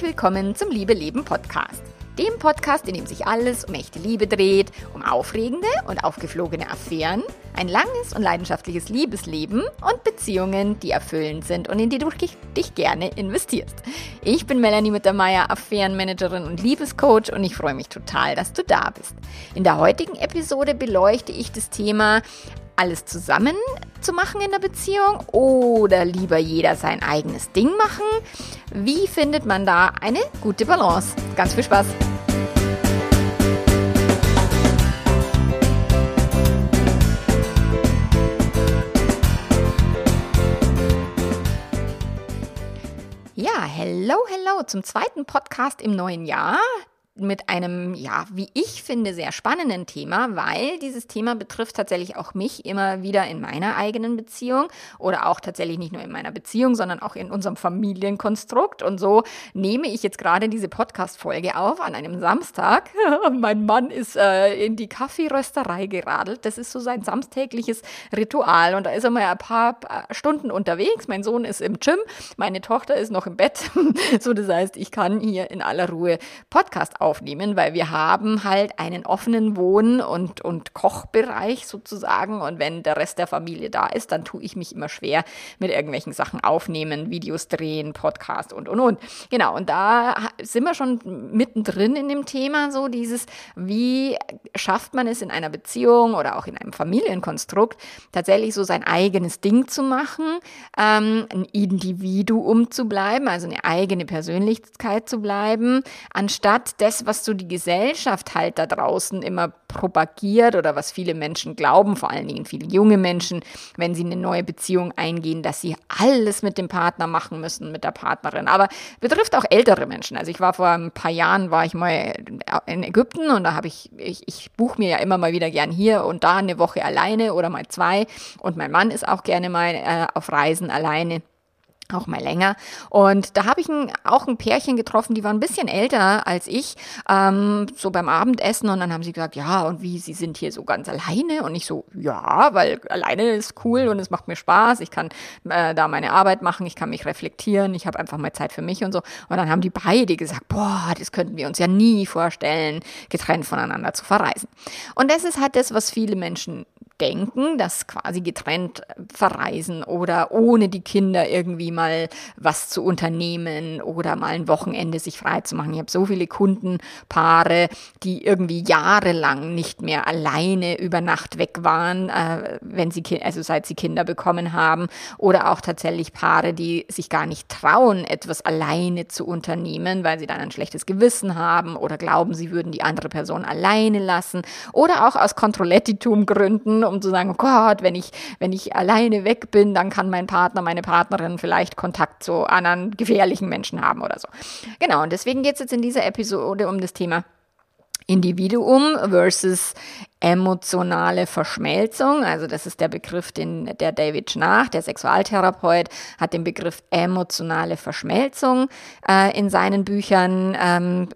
Herzlich willkommen zum Liebe Leben Podcast. Dem Podcast, in dem sich alles um echte Liebe dreht, um aufregende und aufgeflogene Affären, ein langes und leidenschaftliches Liebesleben und Beziehungen, die erfüllend sind und in die du dich gerne investierst. Ich bin Melanie Mittermeier, Affärenmanagerin und Liebescoach und ich freue mich total, dass du da bist. In der heutigen Episode beleuchte ich das Thema alles zusammen zu machen in der Beziehung oder lieber jeder sein eigenes Ding machen? Wie findet man da eine gute Balance? Ganz viel Spaß! Ja, hello, hello zum zweiten Podcast im neuen Jahr mit einem, ja, wie ich finde, sehr spannenden Thema, weil dieses Thema betrifft tatsächlich auch mich immer wieder in meiner eigenen Beziehung oder auch tatsächlich nicht nur in meiner Beziehung, sondern auch in unserem Familienkonstrukt. Und so nehme ich jetzt gerade diese Podcast-Folge auf an einem Samstag. mein Mann ist äh, in die Kaffeerösterei geradelt. Das ist so sein samstägliches Ritual. Und da ist er mal ein paar Stunden unterwegs. Mein Sohn ist im Gym, meine Tochter ist noch im Bett. so, das heißt, ich kann hier in aller Ruhe Podcast aufnehmen, weil wir haben halt einen offenen Wohn- und, und Kochbereich sozusagen. Und wenn der Rest der Familie da ist, dann tue ich mich immer schwer mit irgendwelchen Sachen aufnehmen, Videos drehen, Podcast und, und, und. Genau, und da sind wir schon mittendrin in dem Thema, so dieses, wie schafft man es in einer Beziehung oder auch in einem Familienkonstrukt, tatsächlich so sein eigenes Ding zu machen, ähm, ein Individuum zu bleiben, also eine eigene Persönlichkeit zu bleiben, anstatt des das, was so die Gesellschaft halt da draußen immer propagiert oder was viele Menschen glauben, vor allen Dingen viele junge Menschen, wenn sie eine neue Beziehung eingehen, dass sie alles mit dem Partner machen müssen, mit der Partnerin. Aber betrifft auch ältere Menschen. Also ich war vor ein paar Jahren, war ich mal in Ägypten und da habe ich, ich, ich buche mir ja immer mal wieder gern hier und da eine Woche alleine oder mal zwei. Und mein Mann ist auch gerne mal äh, auf Reisen alleine auch mal länger. Und da habe ich ein, auch ein Pärchen getroffen, die waren ein bisschen älter als ich, ähm, so beim Abendessen. Und dann haben sie gesagt, ja, und wie, sie sind hier so ganz alleine? Und ich so, ja, weil alleine ist cool und es macht mir Spaß. Ich kann äh, da meine Arbeit machen, ich kann mich reflektieren, ich habe einfach mal Zeit für mich und so. Und dann haben die beide gesagt, boah, das könnten wir uns ja nie vorstellen, getrennt voneinander zu verreisen. Und das ist halt das, was viele Menschen denken, dass quasi getrennt verreisen oder ohne die Kinder irgendwie mal was zu unternehmen oder mal ein Wochenende sich frei zu machen. Ich habe so viele Kundenpaare, die irgendwie jahrelang nicht mehr alleine über Nacht weg waren, äh, wenn sie, also seit sie Kinder bekommen haben oder auch tatsächlich Paare, die sich gar nicht trauen, etwas alleine zu unternehmen, weil sie dann ein schlechtes Gewissen haben oder glauben, sie würden die andere Person alleine lassen oder auch aus Kontrollettitum gründen um zu sagen, oh Gott, wenn ich, wenn ich alleine weg bin, dann kann mein Partner, meine Partnerin vielleicht Kontakt zu anderen gefährlichen Menschen haben oder so. Genau, und deswegen geht es jetzt in dieser Episode um das Thema Individuum versus emotionale Verschmelzung. Also das ist der Begriff, den der David Schnach, der Sexualtherapeut, hat den Begriff emotionale Verschmelzung äh, in seinen Büchern ähm,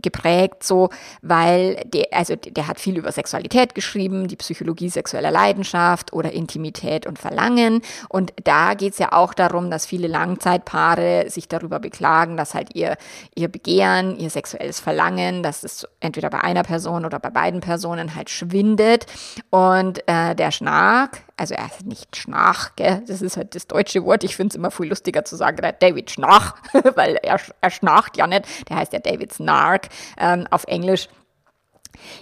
geprägt, so, weil der, also der hat viel über Sexualität geschrieben, die Psychologie sexueller Leidenschaft oder Intimität und Verlangen. Und da geht es ja auch darum, dass viele Langzeitpaare sich darüber beklagen, dass halt ihr, ihr Begehren, ihr sexuelles Verlangen, dass es entweder bei einer Person oder bei beiden Personen halt schwindet. Und äh, der Schnark, also er ist nicht Schnarch, gell? das ist halt das deutsche Wort, ich finde es immer viel lustiger zu sagen, der David Schnarch, weil er, er schnarcht ja nicht, der heißt ja David Snark ähm, auf Englisch.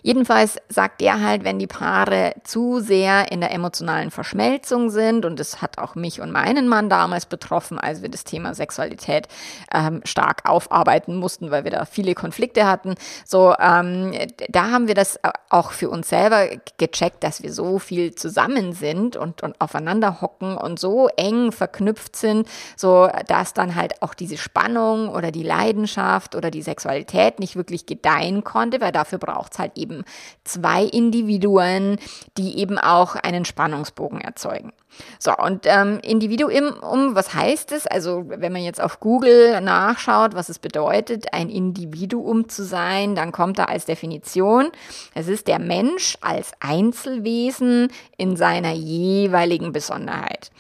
Jedenfalls sagt er halt, wenn die Paare zu sehr in der emotionalen Verschmelzung sind, und das hat auch mich und meinen Mann damals betroffen, als wir das Thema Sexualität ähm, stark aufarbeiten mussten, weil wir da viele Konflikte hatten. So, ähm, da haben wir das auch für uns selber gecheckt, dass wir so viel zusammen sind und, und aufeinander hocken und so eng verknüpft sind, so dass dann halt auch diese Spannung oder die Leidenschaft oder die Sexualität nicht wirklich gedeihen konnte, weil dafür braucht es halt eben zwei Individuen, die eben auch einen Spannungsbogen erzeugen. So, und ähm, Individuum, was heißt es? Also, wenn man jetzt auf Google nachschaut, was es bedeutet, ein Individuum zu sein, dann kommt da als Definition, es ist der Mensch als Einzelwesen in seiner jeweiligen Besonderheit.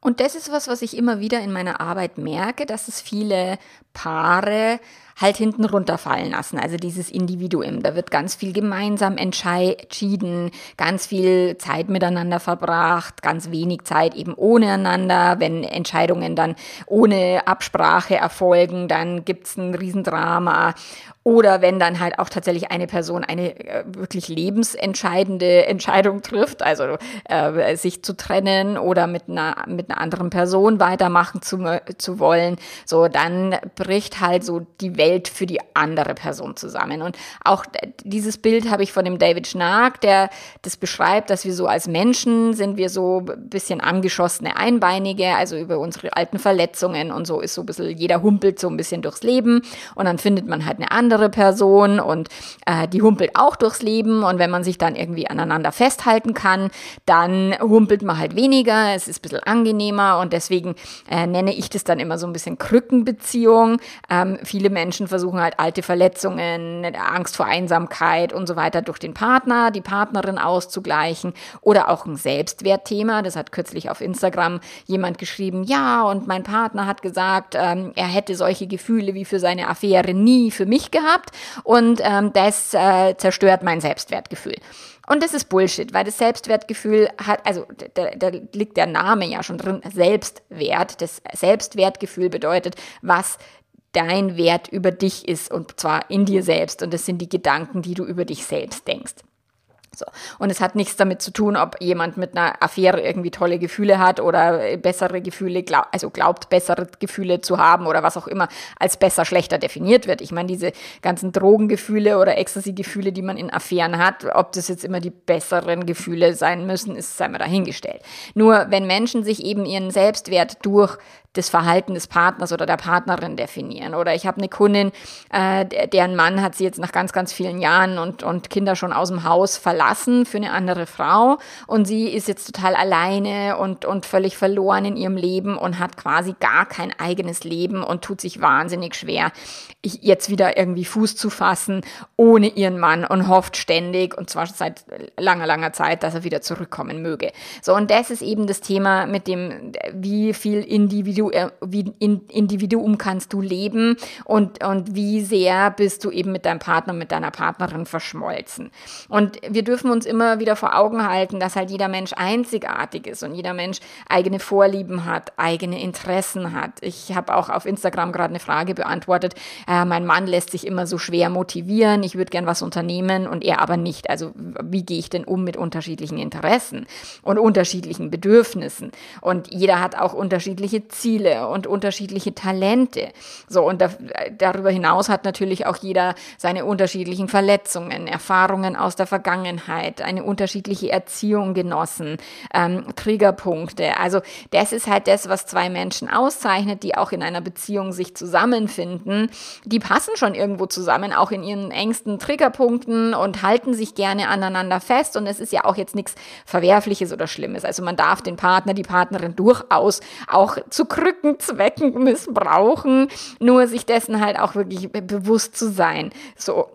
Und das ist was, was ich immer wieder in meiner Arbeit merke, dass es viele Paare halt hinten runterfallen lassen. Also dieses Individuum. Da wird ganz viel gemeinsam entschieden, ganz viel Zeit miteinander verbracht, ganz wenig Zeit eben ohne einander. Wenn Entscheidungen dann ohne Absprache erfolgen, dann gibt's ein Riesendrama. Oder wenn dann halt auch tatsächlich eine Person eine äh, wirklich lebensentscheidende Entscheidung trifft, also äh, sich zu trennen oder mit einer, mit einer anderen Person weitermachen zu, zu wollen, so dann bricht halt so die Welt für die andere Person zusammen. Und auch dieses Bild habe ich von dem David Schnark, der das beschreibt, dass wir so als Menschen sind wir so ein bisschen angeschossene Einbeinige, also über unsere alten Verletzungen und so ist so ein bisschen, jeder humpelt so ein bisschen durchs Leben und dann findet man halt eine andere andere Person und äh, die humpelt auch durchs Leben und wenn man sich dann irgendwie aneinander festhalten kann, dann humpelt man halt weniger, es ist ein bisschen angenehmer und deswegen äh, nenne ich das dann immer so ein bisschen Krückenbeziehung. Ähm, viele Menschen versuchen halt alte Verletzungen, Angst vor Einsamkeit und so weiter durch den Partner, die Partnerin auszugleichen oder auch ein Selbstwertthema. Das hat kürzlich auf Instagram jemand geschrieben, ja, und mein Partner hat gesagt, ähm, er hätte solche Gefühle wie für seine Affäre nie für mich gehabt gehabt und ähm, das äh, zerstört mein Selbstwertgefühl. Und das ist Bullshit, weil das Selbstwertgefühl hat, also da, da liegt der Name ja schon drin, Selbstwert. Das Selbstwertgefühl bedeutet, was dein Wert über dich ist und zwar in dir selbst. Und das sind die Gedanken, die du über dich selbst denkst. So. Und es hat nichts damit zu tun, ob jemand mit einer Affäre irgendwie tolle Gefühle hat oder bessere Gefühle, glaub, also glaubt, bessere Gefühle zu haben oder was auch immer als besser, schlechter definiert wird. Ich meine, diese ganzen Drogengefühle oder Ecstasy-Gefühle, die man in Affären hat, ob das jetzt immer die besseren Gefühle sein müssen, ist sei mal dahingestellt. Nur wenn Menschen sich eben ihren Selbstwert durch das Verhalten des Partners oder der Partnerin definieren. Oder ich habe eine Kundin, äh, deren Mann hat sie jetzt nach ganz, ganz vielen Jahren und, und Kinder schon aus dem Haus verlassen für eine andere Frau. Und sie ist jetzt total alleine und, und völlig verloren in ihrem Leben und hat quasi gar kein eigenes Leben und tut sich wahnsinnig schwer, jetzt wieder irgendwie Fuß zu fassen ohne ihren Mann und hofft ständig und zwar seit langer, langer Zeit, dass er wieder zurückkommen möge. So, und das ist eben das Thema mit dem, wie viel Individuum wie in Individuum kannst du leben und, und wie sehr bist du eben mit deinem Partner, mit deiner Partnerin verschmolzen. Und wir dürfen uns immer wieder vor Augen halten, dass halt jeder Mensch einzigartig ist und jeder Mensch eigene Vorlieben hat, eigene Interessen hat. Ich habe auch auf Instagram gerade eine Frage beantwortet. Äh, mein Mann lässt sich immer so schwer motivieren. Ich würde gern was unternehmen und er aber nicht. Also wie gehe ich denn um mit unterschiedlichen Interessen und unterschiedlichen Bedürfnissen? Und jeder hat auch unterschiedliche Ziele. Ziele und unterschiedliche Talente. So, und da, darüber hinaus hat natürlich auch jeder seine unterschiedlichen Verletzungen, Erfahrungen aus der Vergangenheit, eine unterschiedliche Erziehung genossen, ähm, Triggerpunkte. Also das ist halt das, was zwei Menschen auszeichnet, die auch in einer Beziehung sich zusammenfinden. Die passen schon irgendwo zusammen, auch in ihren engsten Triggerpunkten und halten sich gerne aneinander fest. Und es ist ja auch jetzt nichts Verwerfliches oder Schlimmes. Also man darf den Partner, die Partnerin durchaus auch zu Krückenzwecken missbrauchen, nur sich dessen halt auch wirklich bewusst zu sein. So,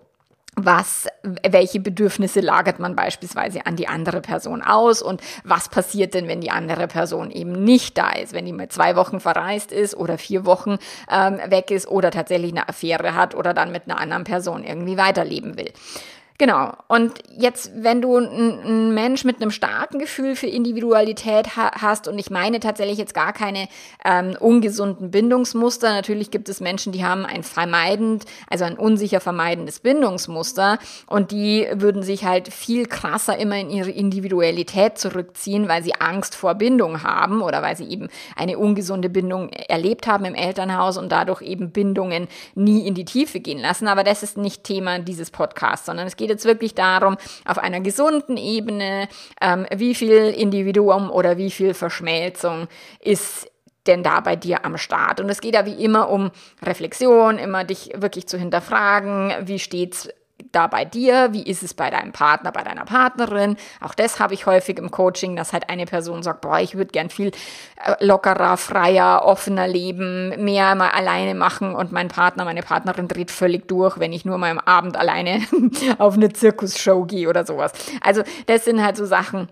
was, welche Bedürfnisse lagert man beispielsweise an die andere Person aus und was passiert denn, wenn die andere Person eben nicht da ist, wenn die mal zwei Wochen verreist ist oder vier Wochen ähm, weg ist oder tatsächlich eine Affäre hat oder dann mit einer anderen Person irgendwie weiterleben will. Genau. Und jetzt, wenn du ein, Mensch mit einem starken Gefühl für Individualität ha hast, und ich meine tatsächlich jetzt gar keine ähm, ungesunden Bindungsmuster. Natürlich gibt es Menschen, die haben ein vermeidend, also ein unsicher vermeidendes Bindungsmuster und die würden sich halt viel krasser immer in ihre Individualität zurückziehen, weil sie Angst vor Bindung haben oder weil sie eben eine ungesunde Bindung erlebt haben im Elternhaus und dadurch eben Bindungen nie in die Tiefe gehen lassen. Aber das ist nicht Thema dieses Podcasts, sondern es geht jetzt wirklich darum, auf einer gesunden Ebene, ähm, wie viel Individuum oder wie viel Verschmelzung ist denn da bei dir am Start? Und es geht ja wie immer um Reflexion, immer dich wirklich zu hinterfragen, wie steht's da bei dir? Wie ist es bei deinem Partner, bei deiner Partnerin? Auch das habe ich häufig im Coaching, dass halt eine Person sagt, boah, ich würde gern viel äh, lockerer, freier, offener leben, mehr mal alleine machen und mein Partner, meine Partnerin dreht völlig durch, wenn ich nur mal am Abend alleine auf eine Zirkusshow gehe oder sowas. Also das sind halt so Sachen,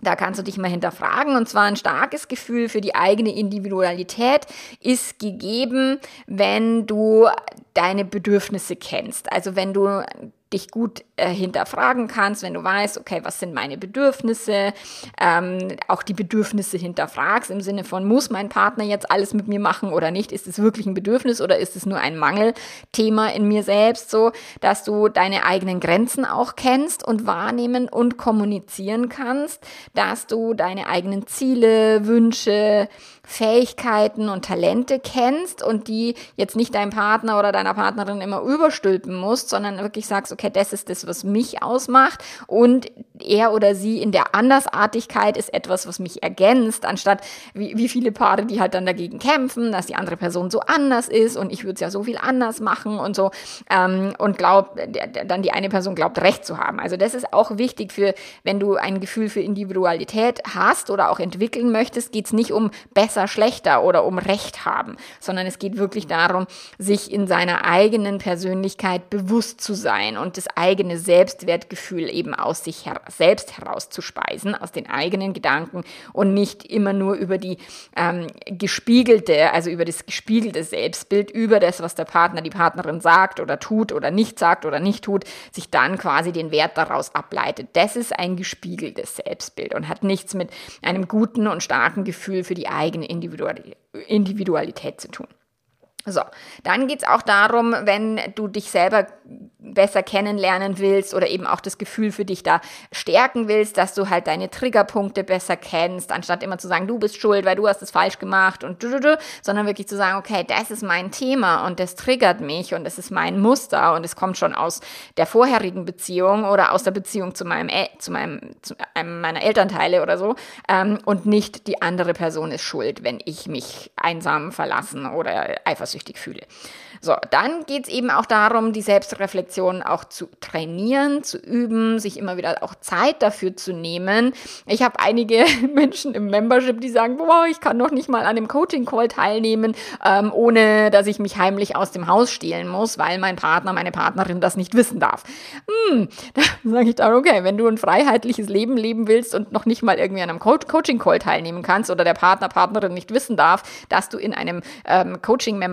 Da kannst du dich mal hinterfragen. Und zwar ein starkes Gefühl für die eigene Individualität ist gegeben, wenn du deine Bedürfnisse kennst. Also wenn du dich gut äh, hinterfragen kannst, wenn du weißt, okay, was sind meine Bedürfnisse, ähm, auch die Bedürfnisse hinterfragst im Sinne von, muss mein Partner jetzt alles mit mir machen oder nicht? Ist es wirklich ein Bedürfnis oder ist es nur ein Mangelthema in mir selbst, so dass du deine eigenen Grenzen auch kennst und wahrnehmen und kommunizieren kannst, dass du deine eigenen Ziele, Wünsche, Fähigkeiten und Talente kennst und die jetzt nicht deinem Partner oder deiner Partnerin immer überstülpen musst, sondern wirklich sagst, okay, das ist das, was mich ausmacht und er oder sie in der Andersartigkeit ist etwas, was mich ergänzt, anstatt wie, wie viele Paare, die halt dann dagegen kämpfen, dass die andere Person so anders ist und ich würde es ja so viel anders machen und so ähm, und glaubt, dann die eine Person glaubt, Recht zu haben. Also das ist auch wichtig für, wenn du ein Gefühl für Individualität hast oder auch entwickeln möchtest, geht es nicht um besser besser, schlechter oder um Recht haben, sondern es geht wirklich darum, sich in seiner eigenen Persönlichkeit bewusst zu sein und das eigene Selbstwertgefühl eben aus sich her selbst herauszuspeisen, aus den eigenen Gedanken und nicht immer nur über die ähm, gespiegelte, also über das gespiegelte Selbstbild, über das, was der Partner, die Partnerin sagt oder tut oder nicht sagt oder nicht tut, sich dann quasi den Wert daraus ableitet. Das ist ein gespiegeltes Selbstbild und hat nichts mit einem guten und starken Gefühl für die eigene Individualität zu tun. So, dann geht es auch darum, wenn du dich selber besser kennenlernen willst oder eben auch das Gefühl für dich da stärken willst, dass du halt deine Triggerpunkte besser kennst, anstatt immer zu sagen, du bist schuld, weil du hast es falsch gemacht und du, du, du, sondern wirklich zu sagen, okay, das ist mein Thema und das triggert mich und das ist mein Muster und es kommt schon aus der vorherigen Beziehung oder aus der Beziehung zu meinem, zu meinem, zu einem meiner Elternteile oder so ähm, und nicht die andere Person ist schuld, wenn ich mich einsam verlassen oder eifersüchtig fühle. So, dann geht es eben auch darum, die Selbstreflexion auch zu trainieren, zu üben, sich immer wieder auch Zeit dafür zu nehmen. Ich habe einige Menschen im Membership, die sagen, boah, ich kann noch nicht mal an dem Coaching-Call teilnehmen, ähm, ohne dass ich mich heimlich aus dem Haus stehlen muss, weil mein Partner, meine Partnerin das nicht wissen darf. Hm, da sage ich dann, okay, wenn du ein freiheitliches Leben leben willst und noch nicht mal irgendwie an einem Co Coaching-Call teilnehmen kannst oder der Partner, Partnerin nicht wissen darf, dass du in einem ähm,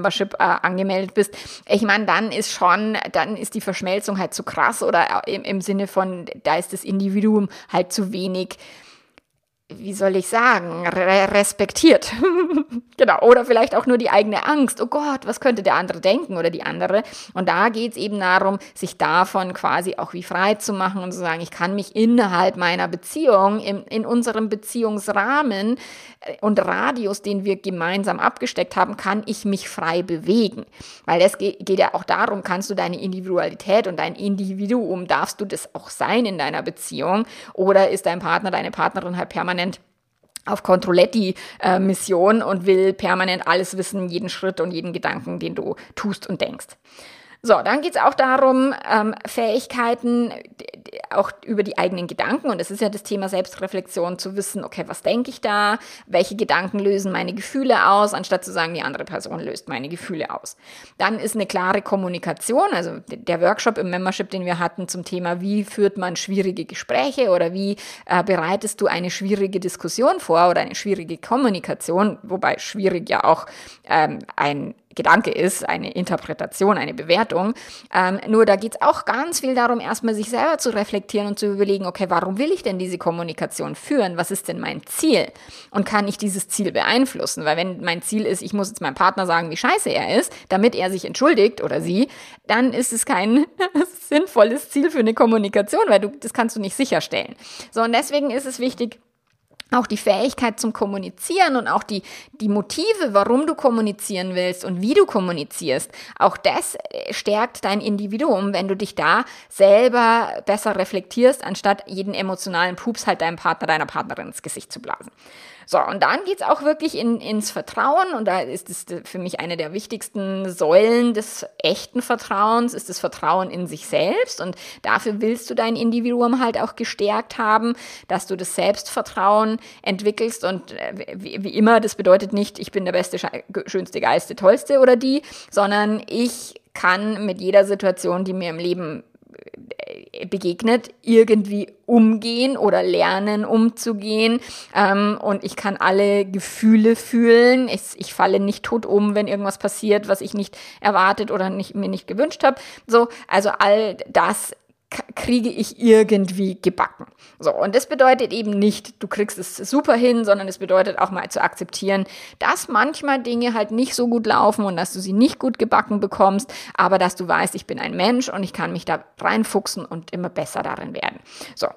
Coaching-Membership äh, angemeldet bist, ich meine, dann ist schon, dann ist die Verschmelzung halt zu krass oder im, im Sinne von, da ist das Individuum halt zu wenig wie soll ich sagen, re respektiert. genau. Oder vielleicht auch nur die eigene Angst. Oh Gott, was könnte der andere denken oder die andere? Und da geht es eben darum, sich davon quasi auch wie frei zu machen und zu sagen, ich kann mich innerhalb meiner Beziehung, in, in unserem Beziehungsrahmen äh, und Radius, den wir gemeinsam abgesteckt haben, kann ich mich frei bewegen. Weil es geht, geht ja auch darum, kannst du deine Individualität und dein Individuum, darfst du das auch sein in deiner Beziehung? Oder ist dein Partner, deine Partnerin halt permanent permanent auf Controletti-Mission und will permanent alles wissen, jeden Schritt und jeden Gedanken, den du tust und denkst. So, dann geht es auch darum, ähm, Fähigkeiten auch über die eigenen Gedanken, und das ist ja das Thema Selbstreflexion, zu wissen, okay, was denke ich da, welche Gedanken lösen meine Gefühle aus, anstatt zu sagen, die andere Person löst meine Gefühle aus. Dann ist eine klare Kommunikation, also der Workshop im Membership, den wir hatten zum Thema, wie führt man schwierige Gespräche oder wie äh, bereitest du eine schwierige Diskussion vor oder eine schwierige Kommunikation, wobei schwierig ja auch ähm, ein Gedanke ist, eine Interpretation, eine Bewertung. Ähm, nur da geht es auch ganz viel darum, erstmal sich selber zu reflektieren und zu überlegen, okay, warum will ich denn diese Kommunikation führen? Was ist denn mein Ziel? Und kann ich dieses Ziel beeinflussen? Weil wenn mein Ziel ist, ich muss jetzt meinem Partner sagen, wie scheiße er ist, damit er sich entschuldigt oder sie, dann ist es kein sinnvolles Ziel für eine Kommunikation, weil du, das kannst du nicht sicherstellen. So, und deswegen ist es wichtig, auch die Fähigkeit zum Kommunizieren und auch die, die Motive, warum du kommunizieren willst und wie du kommunizierst, auch das äh, stärkt dein Individuum, wenn du dich da selber besser reflektierst, anstatt jeden emotionalen Pups halt deinem Partner, deiner Partnerin ins Gesicht zu blasen. So, und dann geht's auch wirklich in, ins Vertrauen. Und da ist es für mich eine der wichtigsten Säulen des echten Vertrauens, ist das Vertrauen in sich selbst. Und dafür willst du dein Individuum halt auch gestärkt haben, dass du das Selbstvertrauen entwickelst. Und äh, wie, wie immer, das bedeutet nicht, ich bin der beste, schönste, geilste, tollste oder die, sondern ich kann mit jeder Situation, die mir im Leben begegnet, irgendwie umgehen oder lernen umzugehen. Ähm, und ich kann alle Gefühle fühlen. Ich, ich falle nicht tot um, wenn irgendwas passiert, was ich nicht erwartet oder nicht, mir nicht gewünscht habe. So, also all das kriege ich irgendwie gebacken. So, und das bedeutet eben nicht, du kriegst es super hin, sondern es bedeutet auch mal zu akzeptieren, dass manchmal Dinge halt nicht so gut laufen und dass du sie nicht gut gebacken bekommst, aber dass du weißt, ich bin ein Mensch und ich kann mich da reinfuchsen und immer besser darin werden. So,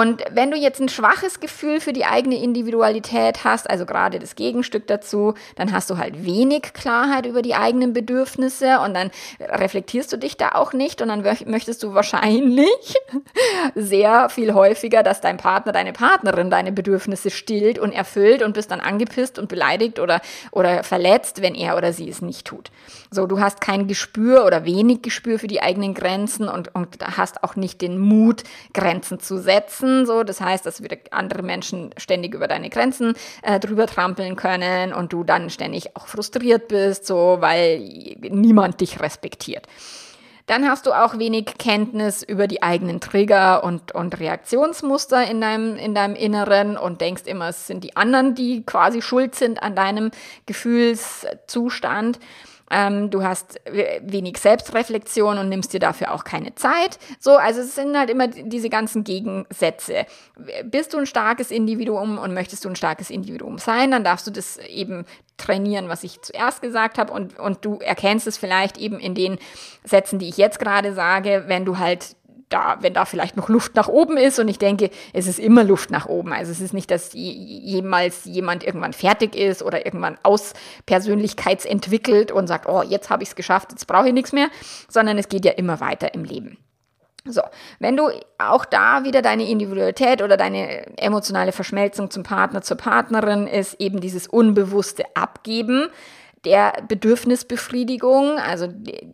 und wenn du jetzt ein schwaches Gefühl für die eigene Individualität hast, also gerade das Gegenstück dazu, dann hast du halt wenig Klarheit über die eigenen Bedürfnisse und dann reflektierst du dich da auch nicht und dann möchtest du wahrscheinlich sehr viel häufiger, dass dein Partner, deine Partnerin deine Bedürfnisse stillt und erfüllt und bist dann angepisst und beleidigt oder, oder verletzt, wenn er oder sie es nicht tut. So, du hast kein Gespür oder wenig Gespür für die eigenen Grenzen und, und hast auch nicht den Mut, Grenzen zu setzen setzen. So, das heißt, dass wieder andere Menschen ständig über deine Grenzen äh, drüber trampeln können und du dann ständig auch frustriert bist, so, weil niemand dich respektiert. Dann hast du auch wenig Kenntnis über die eigenen Trigger und, und Reaktionsmuster in deinem, in deinem Inneren und denkst immer, es sind die anderen, die quasi schuld sind an deinem Gefühlszustand. Ähm, du hast wenig Selbstreflexion und nimmst dir dafür auch keine Zeit. So, also es sind halt immer diese ganzen Gegensätze. Bist du ein starkes Individuum und möchtest du ein starkes Individuum sein, dann darfst du das eben trainieren, was ich zuerst gesagt habe und, und du erkennst es vielleicht eben in den Sätzen, die ich jetzt gerade sage, wenn du halt da, wenn da vielleicht noch Luft nach oben ist. Und ich denke, es ist immer Luft nach oben. Also es ist nicht, dass jemals jemand irgendwann fertig ist oder irgendwann aus Persönlichkeitsentwickelt und sagt, oh, jetzt habe ich es geschafft, jetzt brauche ich nichts mehr, sondern es geht ja immer weiter im Leben. So, wenn du auch da wieder deine Individualität oder deine emotionale Verschmelzung zum Partner, zur Partnerin ist, eben dieses unbewusste Abgeben, der Bedürfnisbefriedigung. Also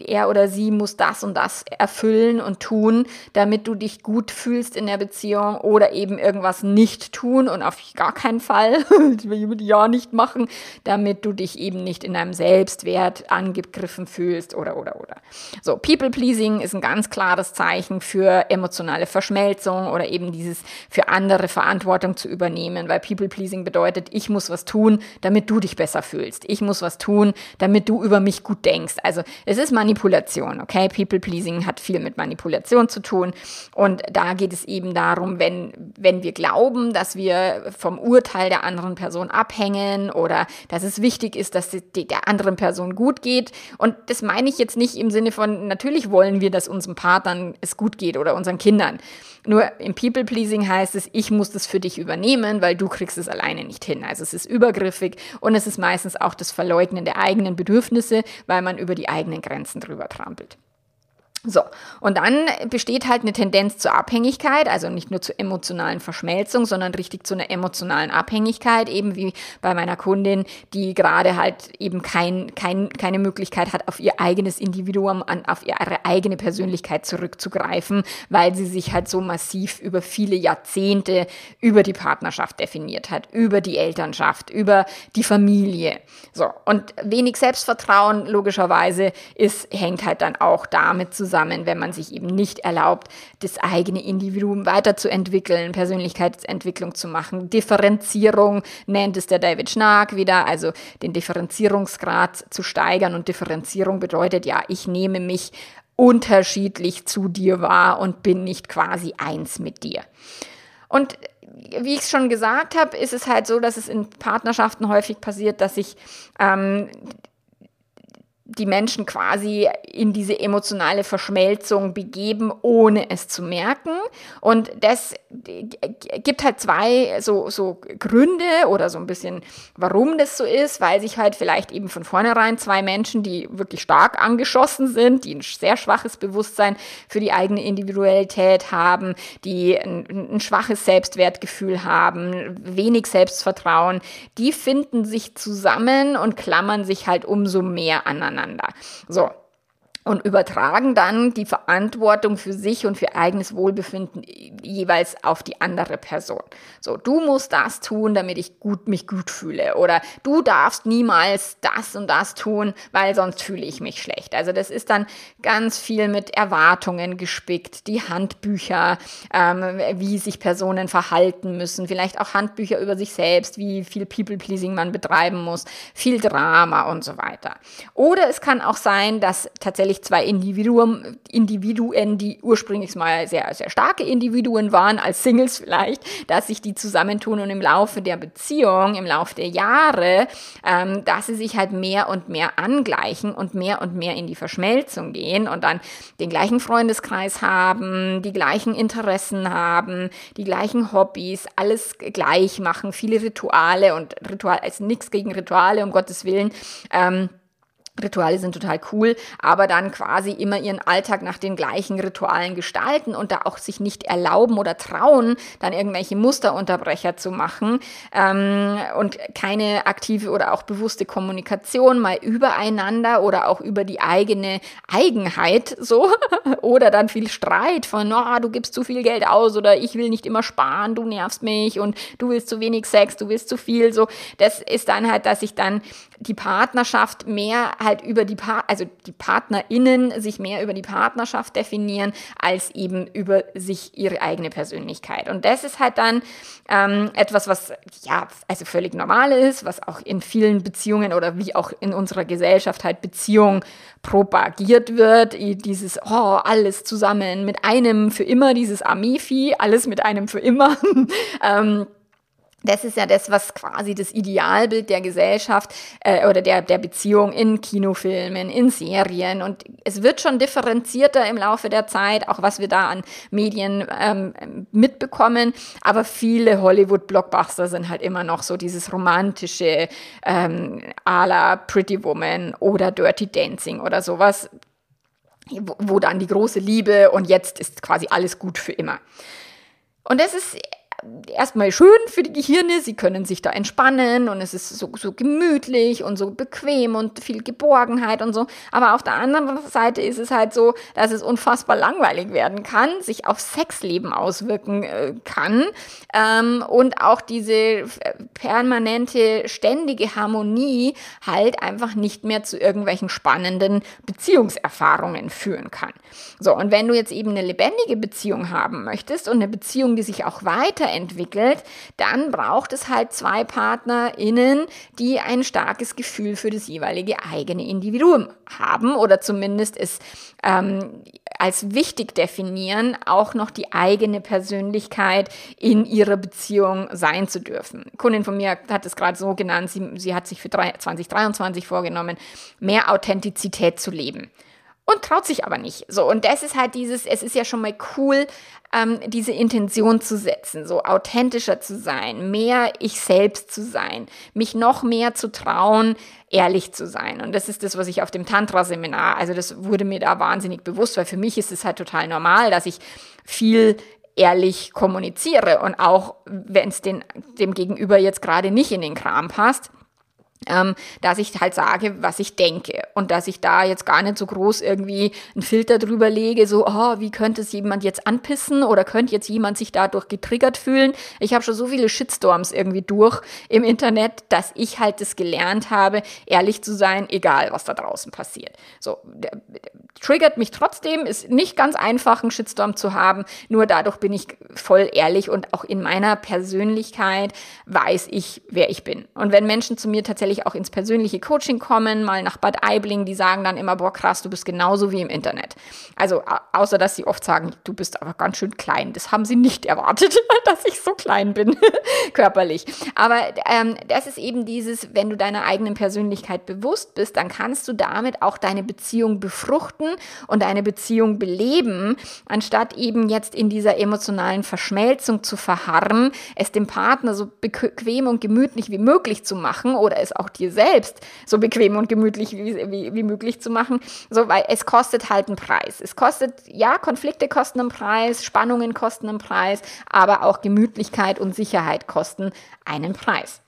er oder sie muss das und das erfüllen und tun, damit du dich gut fühlst in der Beziehung oder eben irgendwas nicht tun und auf gar keinen Fall ja nicht machen, damit du dich eben nicht in deinem Selbstwert angegriffen fühlst oder oder oder. So, People Pleasing ist ein ganz klares Zeichen für emotionale Verschmelzung oder eben dieses für andere Verantwortung zu übernehmen, weil People Pleasing bedeutet, ich muss was tun, damit du dich besser fühlst. Ich muss was tun, tun, damit du über mich gut denkst. Also es ist Manipulation, okay? People pleasing hat viel mit Manipulation zu tun und da geht es eben darum, wenn wenn wir glauben, dass wir vom Urteil der anderen Person abhängen oder dass es wichtig ist, dass die, der anderen Person gut geht und das meine ich jetzt nicht im Sinne von natürlich wollen wir, dass unseren Partnern es gut geht oder unseren Kindern. Nur im People Pleasing heißt es, ich muss das für dich übernehmen, weil du kriegst es alleine nicht hin. Also es ist übergriffig und es ist meistens auch das Verleugnen der eigenen Bedürfnisse, weil man über die eigenen Grenzen drüber trampelt. So, und dann besteht halt eine Tendenz zur Abhängigkeit, also nicht nur zur emotionalen Verschmelzung, sondern richtig zu einer emotionalen Abhängigkeit, eben wie bei meiner Kundin, die gerade halt eben kein, kein, keine Möglichkeit hat, auf ihr eigenes Individuum, an, auf ihre eigene Persönlichkeit zurückzugreifen, weil sie sich halt so massiv über viele Jahrzehnte über die Partnerschaft definiert hat, über die Elternschaft, über die Familie. So, und wenig Selbstvertrauen, logischerweise, ist, hängt halt dann auch damit zusammen, zusammen, wenn man sich eben nicht erlaubt, das eigene Individuum weiterzuentwickeln, Persönlichkeitsentwicklung zu machen. Differenzierung nennt es der David Schnark wieder, also den Differenzierungsgrad zu steigern. Und Differenzierung bedeutet ja, ich nehme mich unterschiedlich zu dir wahr und bin nicht quasi eins mit dir. Und wie ich es schon gesagt habe, ist es halt so, dass es in Partnerschaften häufig passiert, dass sich ähm, die Menschen quasi in diese emotionale Verschmelzung begeben, ohne es zu merken. Und das gibt halt zwei so, so Gründe oder so ein bisschen, warum das so ist, weil sich halt vielleicht eben von vornherein zwei Menschen, die wirklich stark angeschossen sind, die ein sehr schwaches Bewusstsein für die eigene Individualität haben, die ein, ein schwaches Selbstwertgefühl haben, wenig Selbstvertrauen, die finden sich zusammen und klammern sich halt umso mehr aneinander. So. Und übertragen dann die Verantwortung für sich und für eigenes Wohlbefinden jeweils auf die andere Person. So, du musst das tun, damit ich gut, mich gut fühle. Oder du darfst niemals das und das tun, weil sonst fühle ich mich schlecht. Also das ist dann ganz viel mit Erwartungen gespickt, die Handbücher, ähm, wie sich Personen verhalten müssen, vielleicht auch Handbücher über sich selbst, wie viel People-Pleasing man betreiben muss, viel Drama und so weiter. Oder es kann auch sein, dass tatsächlich eigentlich zwei Individuen, Individuen, die ursprünglich mal sehr, sehr starke Individuen waren, als Singles vielleicht, dass sich die zusammentun und im Laufe der Beziehung, im Laufe der Jahre, ähm, dass sie sich halt mehr und mehr angleichen und mehr und mehr in die Verschmelzung gehen und dann den gleichen Freundeskreis haben, die gleichen Interessen haben, die gleichen Hobbys, alles gleich machen, viele Rituale und Ritual, also nichts gegen Rituale, um Gottes Willen. Ähm, Rituale sind total cool, aber dann quasi immer ihren Alltag nach den gleichen Ritualen gestalten und da auch sich nicht erlauben oder trauen, dann irgendwelche Musterunterbrecher zu machen ähm, und keine aktive oder auch bewusste Kommunikation mal übereinander oder auch über die eigene Eigenheit so oder dann viel Streit von, oh, du gibst zu viel Geld aus oder ich will nicht immer sparen, du nervst mich und du willst zu wenig Sex, du willst zu viel, so. Das ist dann halt, dass ich dann die Partnerschaft mehr halt über die pa also die PartnerInnen sich mehr über die Partnerschaft definieren, als eben über sich ihre eigene Persönlichkeit. Und das ist halt dann ähm, etwas, was ja, also völlig normal ist, was auch in vielen Beziehungen oder wie auch in unserer Gesellschaft halt Beziehung propagiert wird. Dieses, oh, alles zusammen mit einem für immer, dieses Amifi, alles mit einem für immer. ähm, das ist ja das, was quasi das Idealbild der Gesellschaft äh, oder der, der Beziehung in Kinofilmen, in Serien. Und es wird schon differenzierter im Laufe der Zeit, auch was wir da an Medien ähm, mitbekommen. Aber viele Hollywood-Blockbuster sind halt immer noch so dieses romantische ähm, à la Pretty Woman oder Dirty Dancing oder sowas, wo, wo dann die große Liebe und jetzt ist quasi alles gut für immer. Und das ist erstmal schön für die Gehirne, sie können sich da entspannen und es ist so, so gemütlich und so bequem und viel Geborgenheit und so. Aber auf der anderen Seite ist es halt so, dass es unfassbar langweilig werden kann, sich auf Sexleben auswirken äh, kann ähm, und auch diese äh, permanente, ständige Harmonie halt einfach nicht mehr zu irgendwelchen spannenden Beziehungserfahrungen führen kann. So, und wenn du jetzt eben eine lebendige Beziehung haben möchtest und eine Beziehung, die sich auch weiter weiterentwickelt, dann braucht es halt zwei PartnerInnen, die ein starkes Gefühl für das jeweilige eigene Individuum haben oder zumindest es ähm, als wichtig definieren, auch noch die eigene Persönlichkeit in ihrer Beziehung sein zu dürfen. Kundin von mir hat es gerade so genannt, sie, sie hat sich für 2023 vorgenommen, mehr Authentizität zu leben und traut sich aber nicht. So, und das ist halt dieses, es ist ja schon mal cool, ähm, diese Intention zu setzen, so authentischer zu sein, mehr ich selbst zu sein, mich noch mehr zu trauen, ehrlich zu sein. Und das ist das, was ich auf dem Tantra-Seminar, also das wurde mir da wahnsinnig bewusst, weil für mich ist es halt total normal, dass ich viel ehrlich kommuniziere und auch wenn es dem Gegenüber jetzt gerade nicht in den Kram passt, ähm, dass ich halt sage, was ich denke und dass ich da jetzt gar nicht so groß irgendwie einen Filter drüber lege, so, oh, wie könnte es jemand jetzt anpissen oder könnte jetzt jemand sich dadurch getriggert fühlen. Ich habe schon so viele Shitstorms irgendwie durch im Internet, dass ich halt das gelernt habe, ehrlich zu sein, egal was da draußen passiert. So, triggert mich trotzdem, ist nicht ganz einfach, einen Shitstorm zu haben, nur dadurch bin ich voll ehrlich und auch in meiner Persönlichkeit weiß ich, wer ich bin. Und wenn Menschen zu mir tatsächlich auch ins persönliche Coaching kommen, mal nach Bad Aibling, die sagen dann immer, boah krass, du bist genauso wie im Internet. Also außer, dass sie oft sagen, du bist aber ganz schön klein. Das haben sie nicht erwartet, dass ich so klein bin, körperlich. Aber ähm, das ist eben dieses, wenn du deiner eigenen Persönlichkeit bewusst bist, dann kannst du damit auch deine Beziehung befruchten und eine Beziehung beleben, anstatt eben jetzt in dieser emotionalen Verschmelzung zu verharren, es dem Partner so bequem und gemütlich wie möglich zu machen oder es auch dir selbst so bequem und gemütlich wie, wie, wie möglich zu machen, so, weil es kostet halt einen Preis. Es kostet, ja, Konflikte kosten einen Preis, Spannungen kosten einen Preis, aber auch Gemütlichkeit und Sicherheit kosten einen Preis.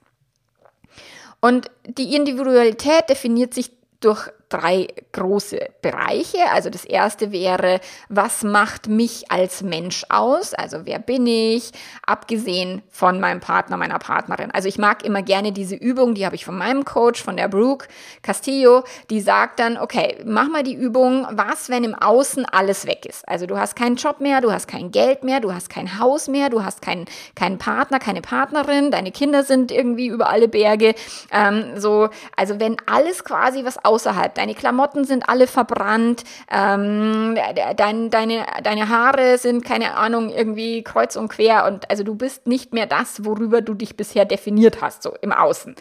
Und die Individualität definiert sich durch drei große Bereiche. Also das erste wäre, was macht mich als Mensch aus? Also wer bin ich? Abgesehen von meinem Partner, meiner Partnerin. Also ich mag immer gerne diese Übung, die habe ich von meinem Coach, von der Brooke Castillo, die sagt dann, okay, mach mal die Übung, was, wenn im Außen alles weg ist? Also du hast keinen Job mehr, du hast kein Geld mehr, du hast kein Haus mehr, du hast keinen, keinen Partner, keine Partnerin, deine Kinder sind irgendwie über alle Berge. Ähm, so, also wenn alles quasi was außerhalb, deine Klamotten sind alle verbrannt, ähm, dein, deine, deine Haare sind, keine Ahnung, irgendwie kreuz und quer und also du bist nicht mehr das, worüber du dich bisher definiert hast, so im Außen.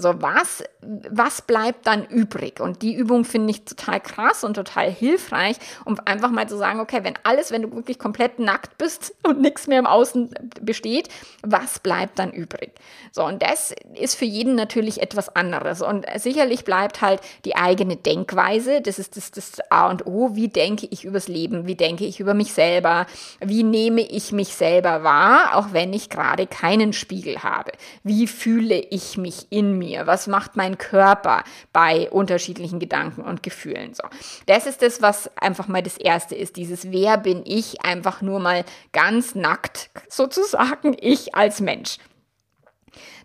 So, was, was bleibt dann übrig? Und die Übung finde ich total krass und total hilfreich, um einfach mal zu sagen, okay, wenn alles, wenn du wirklich komplett nackt bist und nichts mehr im Außen besteht, was bleibt dann übrig? So, und das ist für jeden natürlich etwas anderes. Und sicherlich bleibt halt die eigene Denkweise, das ist das, das A und O, wie denke ich übers Leben, wie denke ich über mich selber, wie nehme ich mich selber wahr, auch wenn ich gerade keinen Spiegel habe, wie fühle ich mich in mir mir? Was macht mein Körper bei unterschiedlichen Gedanken und Gefühlen? So. Das ist das, was einfach mal das erste ist. Dieses Wer bin ich einfach nur mal ganz nackt sozusagen ich als Mensch.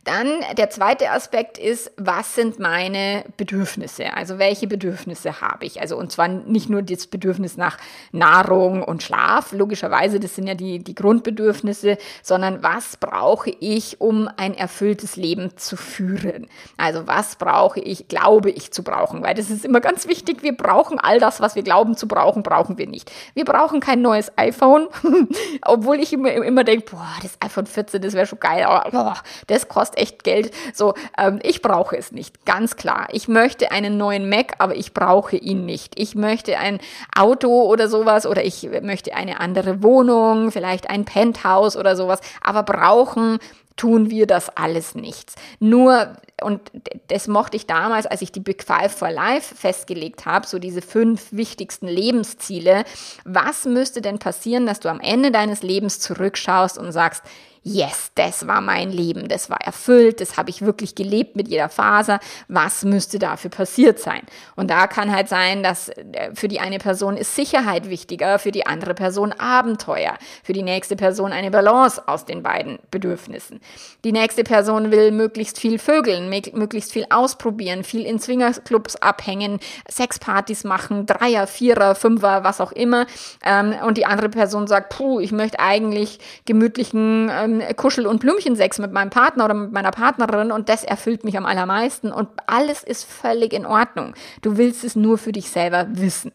Dann der zweite Aspekt ist, was sind meine Bedürfnisse? Also welche Bedürfnisse habe ich? Also und zwar nicht nur das Bedürfnis nach Nahrung und Schlaf, logischerweise, das sind ja die, die Grundbedürfnisse, sondern was brauche ich, um ein erfülltes Leben zu führen? Also was brauche ich, glaube ich zu brauchen? Weil das ist immer ganz wichtig, wir brauchen all das, was wir glauben zu brauchen, brauchen wir nicht. Wir brauchen kein neues iPhone, obwohl ich immer, immer denke, boah, das iPhone 14, das wäre schon geil, aber boah, das kostet kostet echt Geld. So, ähm, ich brauche es nicht, ganz klar. Ich möchte einen neuen Mac, aber ich brauche ihn nicht. Ich möchte ein Auto oder sowas oder ich möchte eine andere Wohnung, vielleicht ein Penthouse oder sowas, aber brauchen tun wir das alles nichts. Nur, und das mochte ich damals, als ich die Big Five for Life festgelegt habe, so diese fünf wichtigsten Lebensziele. Was müsste denn passieren, dass du am Ende deines Lebens zurückschaust und sagst, yes, das war mein Leben, das war erfüllt, das habe ich wirklich gelebt mit jeder Faser, was müsste dafür passiert sein? Und da kann halt sein, dass äh, für die eine Person ist Sicherheit wichtiger, für die andere Person Abenteuer, für die nächste Person eine Balance aus den beiden Bedürfnissen. Die nächste Person will möglichst viel vögeln, möglichst viel ausprobieren, viel in Swingerclubs abhängen, Sexpartys machen, Dreier, Vierer, Fünfer, was auch immer. Ähm, und die andere Person sagt, puh, ich möchte eigentlich gemütlichen ähm, Kuschel- und Blümchensex mit meinem Partner oder mit meiner Partnerin und das erfüllt mich am allermeisten und alles ist völlig in Ordnung. Du willst es nur für dich selber wissen.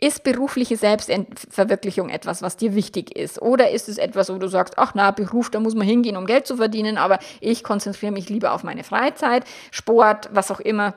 Ist berufliche Selbstverwirklichung etwas, was dir wichtig ist? Oder ist es etwas, wo du sagst, ach na, Beruf, da muss man hingehen, um Geld zu verdienen, aber ich konzentriere mich lieber auf meine Freizeit, Sport, was auch immer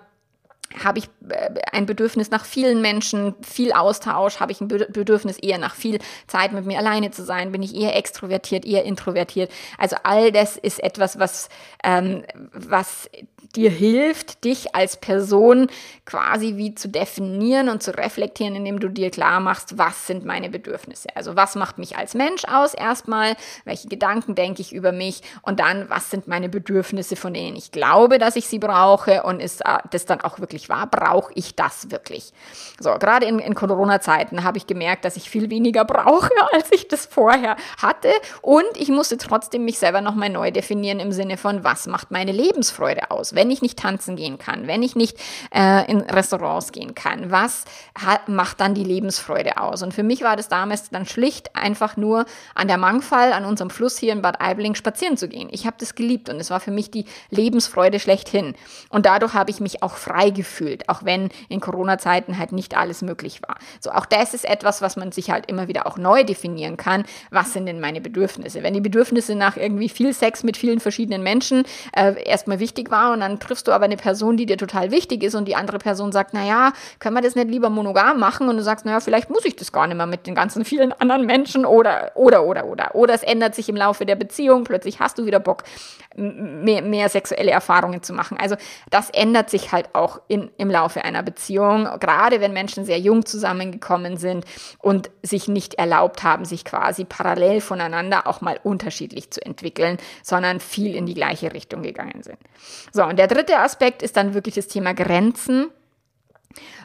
habe ich äh, ein Bedürfnis nach vielen Menschen, viel Austausch, habe ich ein Bedürfnis eher nach viel Zeit mit mir alleine zu sein, bin ich eher extrovertiert, eher introvertiert. Also all das ist etwas, was, ähm, was dir hilft, dich als Person quasi wie zu definieren und zu reflektieren, indem du dir klar machst, was sind meine Bedürfnisse. Also was macht mich als Mensch aus erstmal, welche Gedanken denke ich über mich und dann, was sind meine Bedürfnisse, von denen ich glaube, dass ich sie brauche und ist äh, das dann auch wirklich wahr, brauche ich das wirklich? So, gerade in, in Corona-Zeiten habe ich gemerkt, dass ich viel weniger brauche, als ich das vorher hatte und ich musste trotzdem mich selber nochmal neu definieren im Sinne von, was macht meine Lebensfreude aus? Wenn ich nicht tanzen gehen kann, wenn ich nicht äh, in Restaurants gehen kann, was hat, macht dann die Lebensfreude aus? Und für mich war das damals dann schlicht einfach nur an der Mangfall, an unserem Fluss hier in Bad Aibling spazieren zu gehen. Ich habe das geliebt und es war für mich die Lebensfreude schlechthin. Und dadurch habe ich mich auch frei gefühlt, auch wenn in Corona-Zeiten halt nicht alles möglich war. So, auch das ist etwas, was man sich halt immer wieder auch neu definieren kann. Was sind denn meine Bedürfnisse? Wenn die Bedürfnisse nach irgendwie viel Sex mit vielen verschiedenen Menschen äh, erstmal wichtig war und dann triffst du aber eine Person, die dir total wichtig ist und die andere Person sagt, naja, können wir das nicht lieber monogam machen? Und du sagst, naja, vielleicht muss ich das gar nicht mehr mit den ganzen vielen anderen Menschen oder, oder, oder, oder. Oder es ändert sich im Laufe der Beziehung, plötzlich hast du wieder Bock, mehr, mehr sexuelle Erfahrungen zu machen. Also das ändert sich halt auch in, im Laufe einer Beziehung, gerade wenn Menschen sehr jung zusammengekommen sind und sich nicht erlaubt haben, sich quasi parallel voneinander auch mal unterschiedlich zu entwickeln, sondern viel in die gleiche Richtung gegangen sind. So, und der dritte Aspekt ist dann wirklich das Thema Grenzen.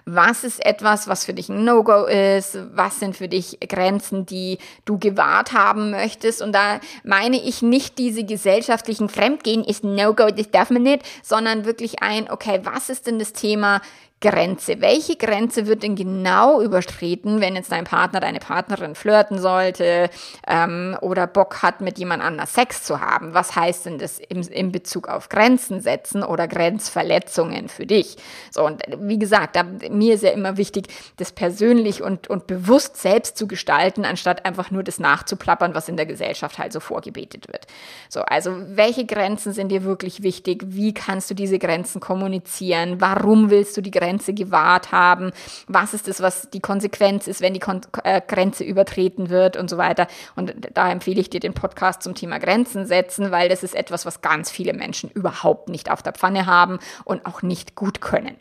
Was ist etwas, was für dich ein No-Go ist? Was sind für dich Grenzen, die du gewahrt haben möchtest? Und da meine ich nicht diese gesellschaftlichen Fremdgehen ist No-Go, das darf man nicht, sondern wirklich ein, okay, was ist denn das Thema Grenze. Welche Grenze wird denn genau überschritten, wenn jetzt dein Partner, deine Partnerin flirten sollte ähm, oder Bock hat, mit jemand anders Sex zu haben? Was heißt denn das im, im Bezug auf Grenzen setzen oder Grenzverletzungen für dich? So, und wie gesagt, da, mir ist ja immer wichtig, das persönlich und, und bewusst selbst zu gestalten, anstatt einfach nur das nachzuplappern, was in der Gesellschaft halt so vorgebetet wird. So, also welche Grenzen sind dir wirklich wichtig? Wie kannst du diese Grenzen kommunizieren? Warum willst du die Grenzen Grenze gewahrt haben, was ist das, was die Konsequenz ist, wenn die Kon äh, Grenze übertreten wird und so weiter. Und da empfehle ich dir den Podcast zum Thema Grenzen setzen, weil das ist etwas, was ganz viele Menschen überhaupt nicht auf der Pfanne haben und auch nicht gut können.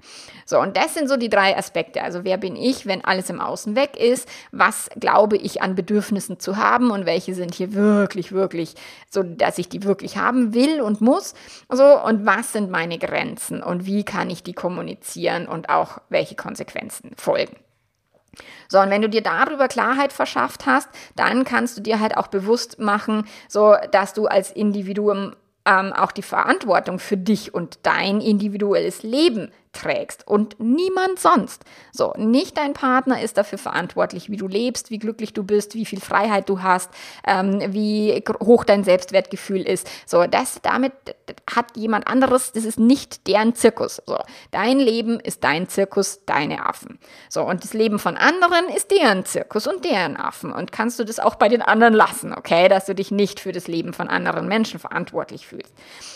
So, und das sind so die drei Aspekte. Also wer bin ich, wenn alles im Außen weg ist? Was glaube ich an Bedürfnissen zu haben und welche sind hier wirklich, wirklich so, dass ich die wirklich haben will und muss? So, und was sind meine Grenzen und wie kann ich die kommunizieren und auch welche Konsequenzen folgen? So, und wenn du dir darüber Klarheit verschafft hast, dann kannst du dir halt auch bewusst machen, so dass du als Individuum ähm, auch die Verantwortung für dich und dein individuelles Leben trägst und niemand sonst. So, nicht dein Partner ist dafür verantwortlich, wie du lebst, wie glücklich du bist, wie viel Freiheit du hast, ähm, wie hoch dein Selbstwertgefühl ist. So, das damit hat jemand anderes, das ist nicht deren Zirkus. So, dein Leben ist dein Zirkus, deine Affen. So, und das Leben von anderen ist deren Zirkus und deren Affen. Und kannst du das auch bei den anderen lassen, okay, dass du dich nicht für das Leben von anderen Menschen verantwortlich fühlst.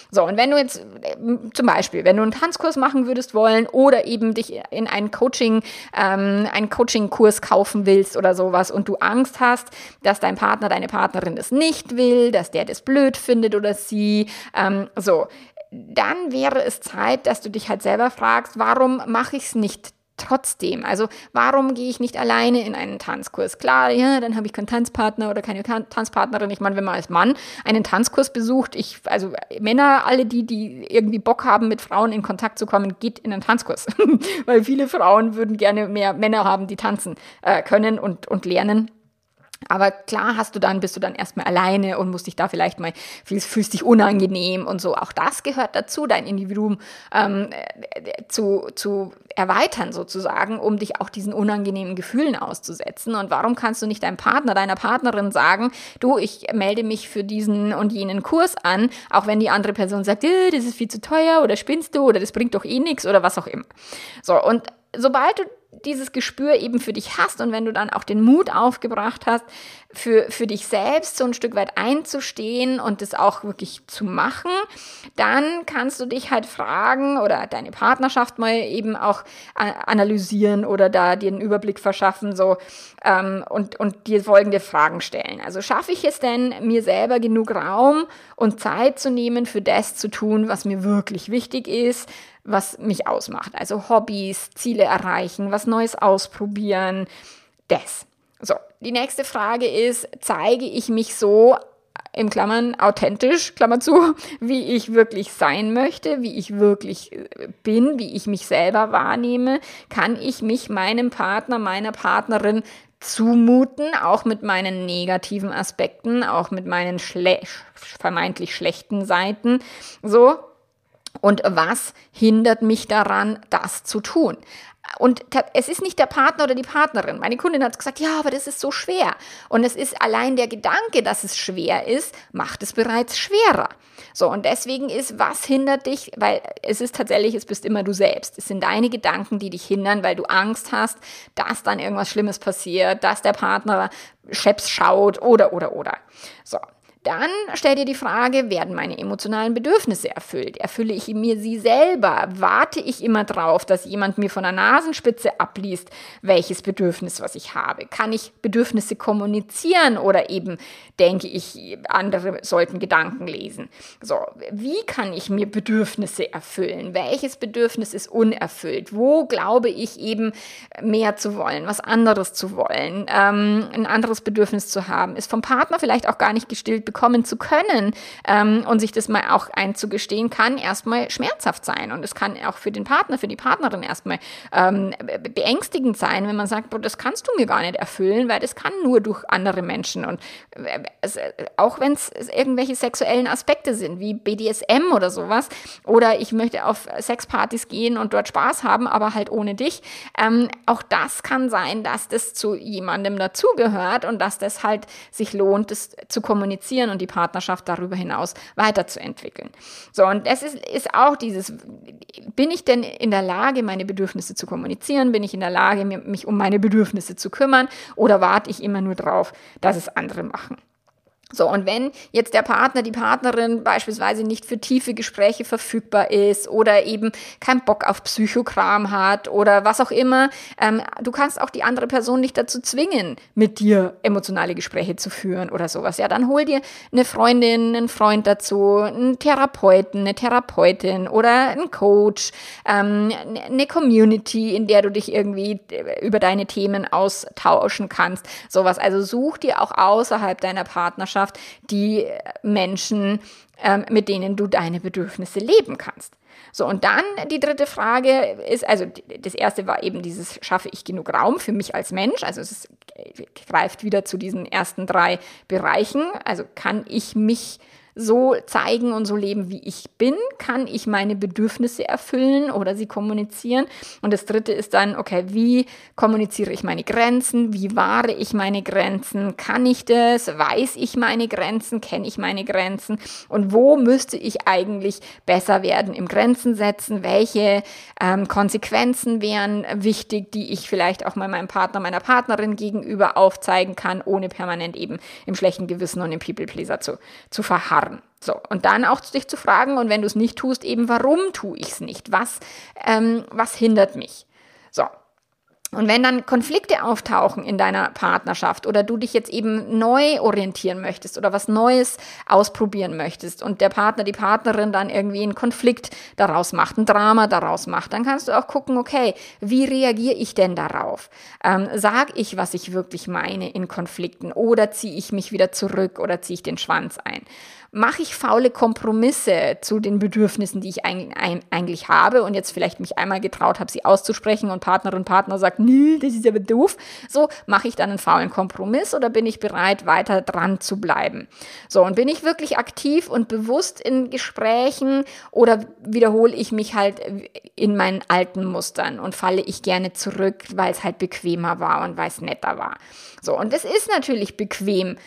So, und wenn du jetzt äh, zum Beispiel, wenn du einen Tanzkurs machen würdest wollen oder eben dich in einen Coaching, ähm, einen Coaching-Kurs kaufen willst oder sowas und du Angst hast, dass dein Partner, deine Partnerin das nicht will, dass der das blöd findet oder sie, ähm, so, dann wäre es Zeit, dass du dich halt selber fragst, warum mache ich es nicht trotzdem. Also warum gehe ich nicht alleine in einen Tanzkurs? Klar, ja, dann habe ich keinen Tanzpartner oder keine Tanzpartnerin. Ich meine, wenn man als Mann einen Tanzkurs besucht, ich, also Männer, alle die, die irgendwie Bock haben, mit Frauen in Kontakt zu kommen, geht in einen Tanzkurs. Weil viele Frauen würden gerne mehr Männer haben, die tanzen äh, können und, und lernen. Aber klar hast du dann, bist du dann erstmal alleine und musst dich da vielleicht mal, fühlst dich unangenehm und so. Auch das gehört dazu, dein Individuum ähm, äh, zu, zu erweitern sozusagen, um dich auch diesen unangenehmen Gefühlen auszusetzen. Und warum kannst du nicht deinem Partner, deiner Partnerin sagen, du, ich melde mich für diesen und jenen Kurs an, auch wenn die andere Person sagt, äh, das ist viel zu teuer oder spinnst du oder das bringt doch eh nichts oder was auch immer. So, und sobald du dieses Gespür eben für dich hast und wenn du dann auch den Mut aufgebracht hast, für, für dich selbst so ein Stück weit einzustehen und das auch wirklich zu machen, dann kannst du dich halt fragen oder deine Partnerschaft mal eben auch analysieren oder da dir einen Überblick verschaffen so ähm, und, und dir folgende Fragen stellen. Also schaffe ich es denn, mir selber genug Raum und Zeit zu nehmen, für das zu tun, was mir wirklich wichtig ist? Was mich ausmacht. Also Hobbys, Ziele erreichen, was Neues ausprobieren, das. So, die nächste Frage ist, zeige ich mich so im Klammern authentisch, Klammer zu, wie ich wirklich sein möchte, wie ich wirklich äh, bin, wie ich mich selber wahrnehme, kann ich mich meinem Partner, meiner Partnerin zumuten, auch mit meinen negativen Aspekten, auch mit meinen schle vermeintlich schlechten Seiten. So, und was hindert mich daran, das zu tun? Und es ist nicht der Partner oder die Partnerin. Meine Kundin hat gesagt, ja, aber das ist so schwer. Und es ist allein der Gedanke, dass es schwer ist, macht es bereits schwerer. So, und deswegen ist, was hindert dich? Weil es ist tatsächlich, es bist immer du selbst. Es sind deine Gedanken, die dich hindern, weil du Angst hast, dass dann irgendwas Schlimmes passiert, dass der Partner Chefs schaut oder, oder, oder. So. Dann stell dir die Frage, werden meine emotionalen Bedürfnisse erfüllt? Erfülle ich mir sie selber? Warte ich immer drauf, dass jemand mir von der Nasenspitze abliest, welches Bedürfnis, was ich habe? Kann ich Bedürfnisse kommunizieren oder eben denke ich, andere sollten Gedanken lesen? So, wie kann ich mir Bedürfnisse erfüllen? Welches Bedürfnis ist unerfüllt? Wo glaube ich eben mehr zu wollen, was anderes zu wollen, ähm, ein anderes Bedürfnis zu haben? Ist vom Partner vielleicht auch gar nicht gestillt bekommen zu können ähm, und sich das mal auch einzugestehen, kann erstmal schmerzhaft sein. Und es kann auch für den Partner, für die Partnerin erstmal ähm, beängstigend sein, wenn man sagt, boah, das kannst du mir gar nicht erfüllen, weil das kann nur durch andere Menschen. Und äh, auch wenn es irgendwelche sexuellen Aspekte sind, wie BDSM oder sowas, oder ich möchte auf Sexpartys gehen und dort Spaß haben, aber halt ohne dich, ähm, auch das kann sein, dass das zu jemandem dazugehört und dass das halt sich lohnt, das zu kommunizieren und die Partnerschaft darüber hinaus weiterzuentwickeln. So, und das ist, ist auch dieses, bin ich denn in der Lage, meine Bedürfnisse zu kommunizieren? Bin ich in der Lage, mich um meine Bedürfnisse zu kümmern? Oder warte ich immer nur drauf, dass es andere machen? So, und wenn jetzt der Partner, die Partnerin beispielsweise nicht für tiefe Gespräche verfügbar ist oder eben keinen Bock auf Psychokram hat oder was auch immer, ähm, du kannst auch die andere Person nicht dazu zwingen, mit dir emotionale Gespräche zu führen oder sowas. Ja, dann hol dir eine Freundin, einen Freund dazu, einen Therapeuten, eine Therapeutin oder einen Coach, ähm, eine Community, in der du dich irgendwie äh, über deine Themen austauschen kannst. Sowas. Also such dir auch außerhalb deiner Partnerschaft Partnerschaft die Menschen, ähm, mit denen du deine Bedürfnisse leben kannst. So, und dann die dritte Frage ist, also das erste war eben dieses, schaffe ich genug Raum für mich als Mensch? Also es greift wieder zu diesen ersten drei Bereichen. Also kann ich mich so zeigen und so leben, wie ich bin? Kann ich meine Bedürfnisse erfüllen oder sie kommunizieren? Und das dritte ist dann, okay, wie kommuniziere ich meine Grenzen? Wie wahre ich meine Grenzen? Kann ich das? Weiß ich meine Grenzen? Kenne ich meine Grenzen? Und wo müsste ich eigentlich besser werden im Grenzen setzen? Welche ähm, Konsequenzen wären wichtig, die ich vielleicht auch mal meinem Partner, meiner Partnerin gegenüber aufzeigen kann, ohne permanent eben im schlechten Gewissen und im People-Pleaser zu, zu verharren? Fahren. So, und dann auch dich zu fragen, und wenn du es nicht tust, eben, warum tue ich es nicht? Was, ähm, was hindert mich? So, und wenn dann Konflikte auftauchen in deiner Partnerschaft oder du dich jetzt eben neu orientieren möchtest oder was Neues ausprobieren möchtest und der Partner, die Partnerin dann irgendwie einen Konflikt daraus macht, ein Drama daraus macht, dann kannst du auch gucken, okay, wie reagiere ich denn darauf? Ähm, sag ich, was ich wirklich meine in Konflikten oder ziehe ich mich wieder zurück oder ziehe ich den Schwanz ein? Mache ich faule Kompromisse zu den Bedürfnissen, die ich eigentlich habe und jetzt vielleicht mich einmal getraut habe, sie auszusprechen und Partnerin und Partner sagt, nee, das ist aber doof. So, mache ich dann einen faulen Kompromiss oder bin ich bereit, weiter dran zu bleiben? So, und bin ich wirklich aktiv und bewusst in Gesprächen oder wiederhole ich mich halt in meinen alten Mustern und falle ich gerne zurück, weil es halt bequemer war und weil es netter war? So, und es ist natürlich bequem,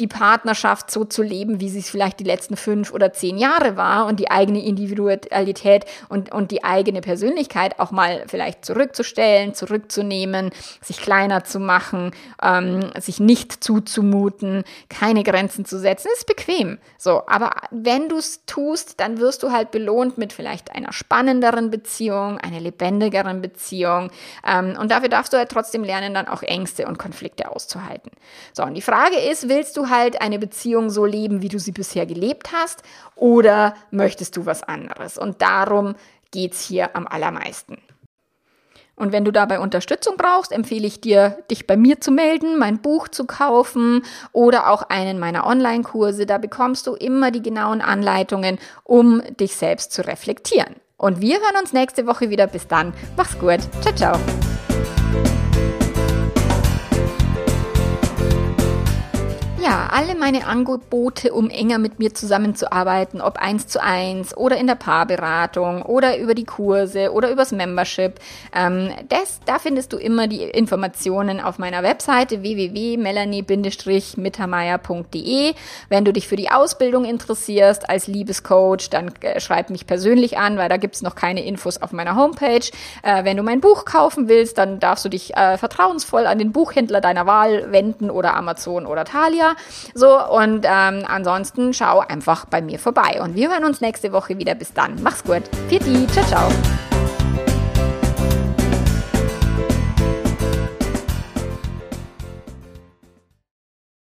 die Partnerschaft so zu leben, wie sie es vielleicht die letzten fünf oder zehn Jahre war und die eigene Individualität und, und die eigene Persönlichkeit auch mal vielleicht zurückzustellen, zurückzunehmen, sich kleiner zu machen, ähm, sich nicht zuzumuten, keine Grenzen zu setzen, ist bequem. So, aber wenn du es tust, dann wirst du halt belohnt mit vielleicht einer spannenderen Beziehung, einer lebendigeren Beziehung. Ähm, und dafür darfst du halt trotzdem lernen, dann auch Ängste und Konflikte auszuhalten. So, und die Frage ist, willst du halt eine Beziehung so leben, wie du sie bisher gelebt hast, oder möchtest du was anderes? Und darum geht es hier am allermeisten. Und wenn du dabei Unterstützung brauchst, empfehle ich dir, dich bei mir zu melden, mein Buch zu kaufen oder auch einen meiner Online-Kurse. Da bekommst du immer die genauen Anleitungen, um dich selbst zu reflektieren. Und wir hören uns nächste Woche wieder. Bis dann. Mach's gut. Ciao, ciao. Ja, alle meine Angebote, um enger mit mir zusammenzuarbeiten, ob eins zu eins oder in der Paarberatung oder über die Kurse oder übers Membership, ähm, das, da findest du immer die Informationen auf meiner Webseite www.melanie-mittermeier.de. Wenn du dich für die Ausbildung interessierst als Liebescoach, dann äh, schreib mich persönlich an, weil da gibt's noch keine Infos auf meiner Homepage. Äh, wenn du mein Buch kaufen willst, dann darfst du dich äh, vertrauensvoll an den Buchhändler deiner Wahl wenden oder Amazon oder Thalia. So, und ähm, ansonsten schau einfach bei mir vorbei. Und wir hören uns nächste Woche wieder. Bis dann. Mach's gut. Vierte. Ciao, ciao.